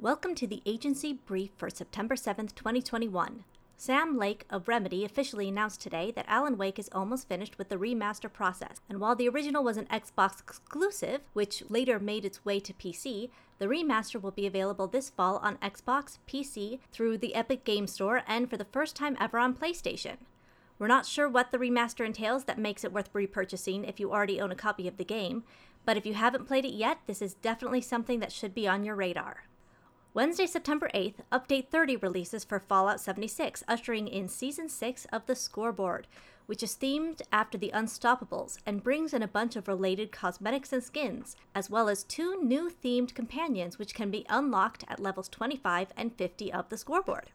Welcome to the agency brief for September 7th, 2021. Sam Lake of Remedy officially announced today that Alan Wake is almost finished with the remaster process, and while the original was an Xbox exclusive, which later made its way to PC, the remaster will be available this fall on Xbox, PC, through the Epic Game Store, and for the first time ever on PlayStation. We're not sure what the remaster entails that makes it worth repurchasing if you already own a copy of the game, but if you haven't played it yet, this is definitely something that should be on your radar. Wednesday, September 8th, Update 30 releases for Fallout 76, ushering in Season 6 of The Scoreboard, which is themed after the Unstoppables and brings in a bunch of related cosmetics and skins, as well as two new themed companions which can be unlocked at levels 25 and 50 of the Scoreboard.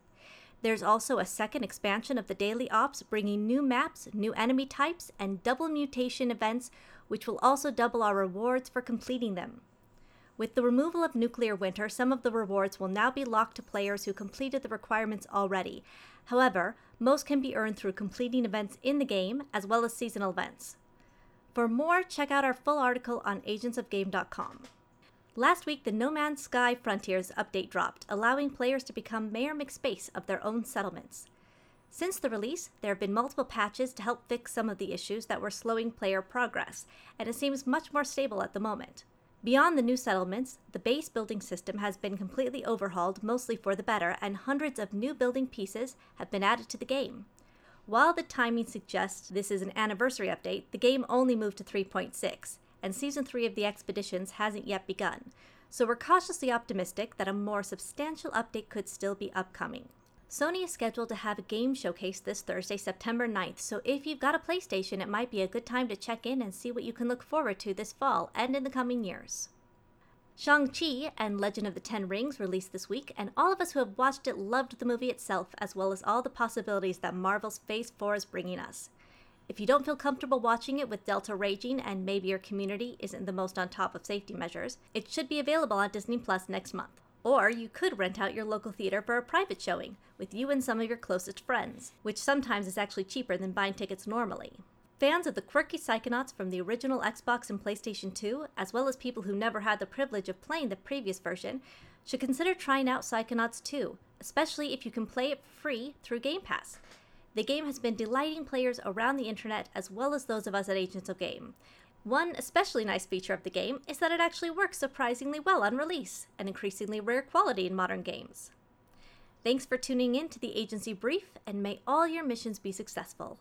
There's also a second expansion of the Daily Ops, bringing new maps, new enemy types, and double mutation events, which will also double our rewards for completing them. With the removal of nuclear winter, some of the rewards will now be locked to players who completed the requirements already. However, most can be earned through completing events in the game as well as seasonal events. For more, check out our full article on agentsofgame.com. Last week, the No Man's Sky Frontiers update dropped, allowing players to become Mayor McSpace of their own settlements. Since the release, there have been multiple patches to help fix some of the issues that were slowing player progress, and it seems much more stable at the moment. Beyond the new settlements, the base building system has been completely overhauled, mostly for the better, and hundreds of new building pieces have been added to the game. While the timing suggests this is an anniversary update, the game only moved to 3.6, and Season 3 of the Expeditions hasn't yet begun, so we're cautiously optimistic that a more substantial update could still be upcoming. Sony is scheduled to have a game showcase this Thursday, September 9th, so if you've got a PlayStation, it might be a good time to check in and see what you can look forward to this fall and in the coming years. Shang-Chi and Legend of the Ten Rings released this week, and all of us who have watched it loved the movie itself, as well as all the possibilities that Marvel's Phase 4 is bringing us. If you don't feel comfortable watching it with Delta raging and maybe your community isn't the most on top of safety measures, it should be available on Disney Plus next month. Or you could rent out your local theater for a private showing with you and some of your closest friends, which sometimes is actually cheaper than buying tickets normally. Fans of the quirky Psychonauts from the original Xbox and PlayStation 2, as well as people who never had the privilege of playing the previous version, should consider trying out Psychonauts 2, especially if you can play it free through Game Pass. The game has been delighting players around the internet as well as those of us at Agents of Game. One especially nice feature of the game is that it actually works surprisingly well on release, an increasingly rare quality in modern games. Thanks for tuning in to the Agency Brief, and may all your missions be successful.